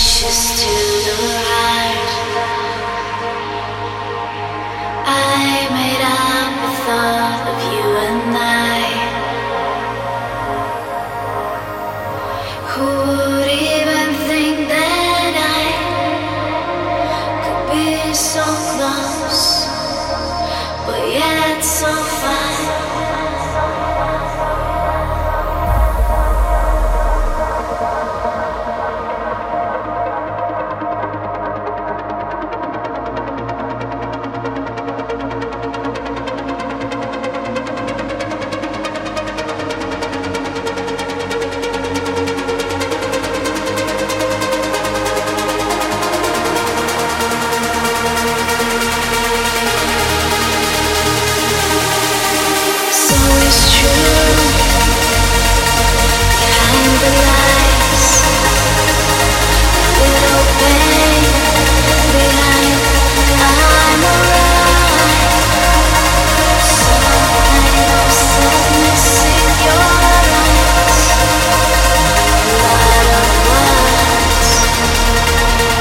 Just to the right I made up a thought of you and I. Who would even think that I could be so close but yet so far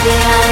Yeah.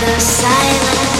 the silence.